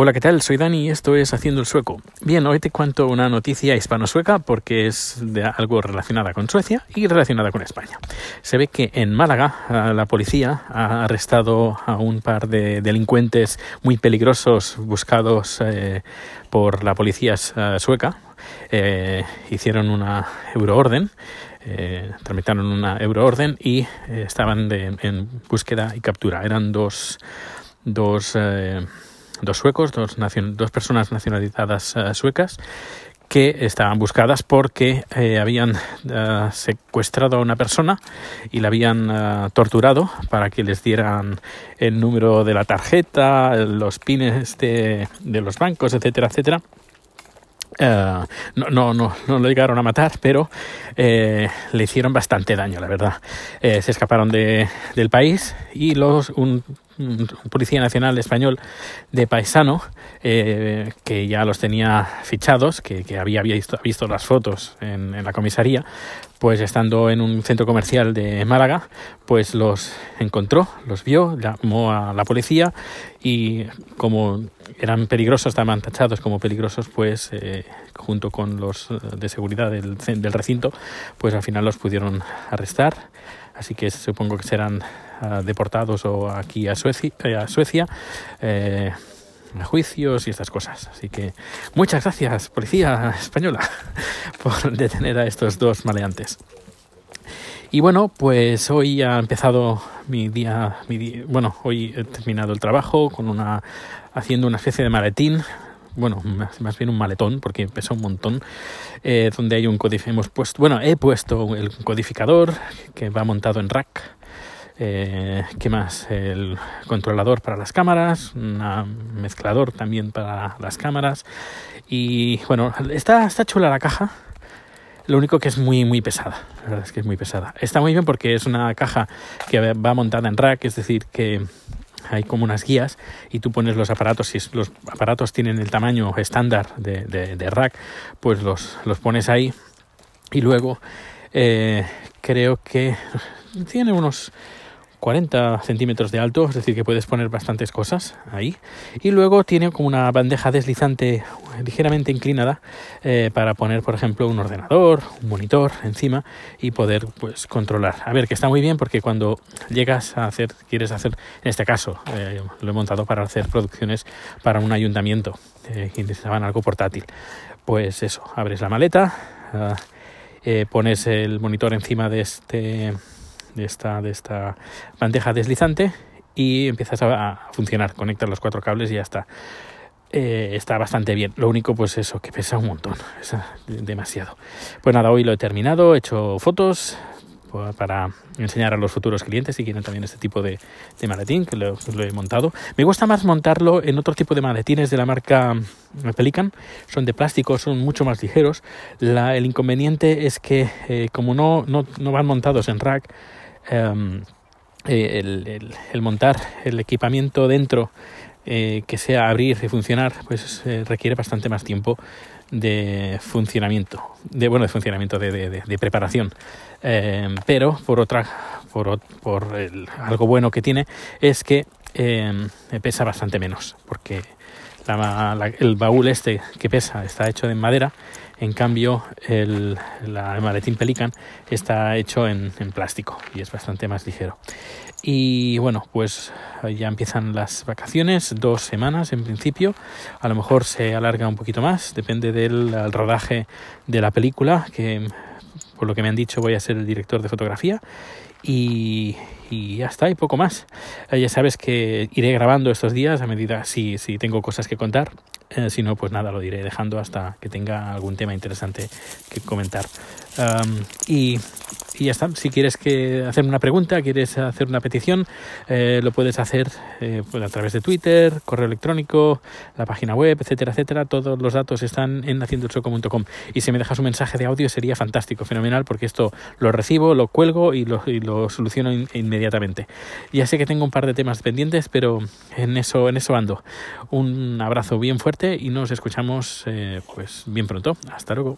Hola, ¿qué tal? Soy Dani y esto es Haciendo el Sueco. Bien, hoy te cuento una noticia hispano-sueca porque es de algo relacionada con Suecia y relacionada con España. Se ve que en Málaga ah, la policía ha arrestado a un par de delincuentes muy peligrosos buscados eh, por la policía eh, sueca. Eh, hicieron una euroorden eh, tramitaron una euroorden y estaban en búsqueda y captura. Eran dos, dos dos suecos, dos, dos personas nacionalizadas uh, suecas que estaban buscadas porque eh, habían uh, secuestrado a una persona y la habían uh, torturado para que les dieran el número de la tarjeta, los pines de, los bancos, etcétera, etcétera. Uh, no, no, no, no, lo llegaron a matar, pero eh, le hicieron bastante daño, la verdad. Se escaparon de, del país y los, un un policía nacional español de paisano eh, que ya los tenía fichados, que, había visto, las fotos en, la comisaría, pues estando en un centro comercial de Málaga, pues los encontró, los vio, llamó a la policía y como eran peligrosos, estaban tachados como peligrosos, pues eh, junto con los de seguridad del, del recinto, pues al final los pudieron arrestar. Así que supongo que serán uh, deportados o aquí a Suecia, eh, eh, a juicios y estas cosas. Así que muchas gracias, policía española, por detener a estos dos maleantes. Y bueno, pues hoy ha empezado mi día, mi día, bueno, hoy he terminado el trabajo con una haciendo una especie de maletín bueno, más, bien un maletón, porque pesa un montón, eh, donde hay un codificador, hemos puesto, bueno, he puesto el codificador que va montado en rack, eh, ¿qué más? El controlador para las cámaras, un mezclador también para las cámaras, y bueno, está, está chula la caja, lo único que es muy, muy pesada. La verdad es que es muy pesada. Está muy bien porque es una caja que va montada en rack, es decir, que hay como unas guías y tú pones los aparatos, si los aparatos tienen el tamaño estándar de, de, rack, pues los, los, pones ahí y luego eh, creo que tiene unos 40 centímetros de alto, es decir, que puedes poner bastantes cosas ahí. Y luego tiene como una bandeja deslizante ligeramente inclinada eh, para poner, por ejemplo, un ordenador, un monitor encima y poder pues controlar. A ver, que está muy bien porque cuando llegas a hacer, quieres hacer, en este caso, eh, lo he montado para hacer producciones para un ayuntamiento eh, que necesitaban algo portátil. Pues eso, abres la maleta, uh, pones el monitor encima de este de esta, de esta bandeja deslizante y empiezas a, funcionar. Conectas los cuatro cables y ya está. Eh, está bastante bien. Lo único, pues eso, que pesa un montón. Pesa demasiado. Pues nada, hoy lo he terminado, he hecho fotos para enseñar a los futuros clientes si quieren también este tipo de, de maletín que lo, lo, he montado. Me gusta más montarlo en otro tipo de maletines de la marca Pelican. Son de plástico, son mucho más ligeros. La, el inconveniente es que eh, como no, no, no van montados en rack, Um, el, el, montar el equipamiento dentro eh, que sea abrir y funcionar pues eh, requiere bastante más tiempo de funcionamiento de bueno de funcionamiento de, de, de preparación. Eh, pero por otra por, por algo bueno que tiene es que pesa bastante menos porque el baúl este que pesa está hecho de madera en cambio, el, maletín Pelican está hecho en, plástico y es bastante más ligero. Y bueno, pues ya empiezan las vacaciones, dos semanas en principio. A lo mejor se alarga un poquito más, depende del rodaje de la película, que por lo que me han dicho voy a ser el director de fotografía. Y, ya está, y poco más. Ya sabes que iré grabando estos días a medida si, si tengo cosas que contar eh, si no, pues nada, lo diré dejando hasta que tenga algún tema interesante que comentar. Um, y, ya está. Si quieres que hacer una pregunta, quieres hacer una petición, eh, lo puedes hacer eh, pues a través de Twitter, correo electrónico, la página web, etcétera, etcétera. Todos los datos están en haciendoelsoco.com. Y si me dejas un mensaje de audio sería fantástico, fenomenal, porque esto lo recibo, lo cuelgo y lo, y lo soluciono in inmediatamente. Ya sé que tengo un par de temas pendientes, pero en eso, en eso ando. Un abrazo bien fuerte y nos escuchamos eh, pues bien pronto. Hasta luego.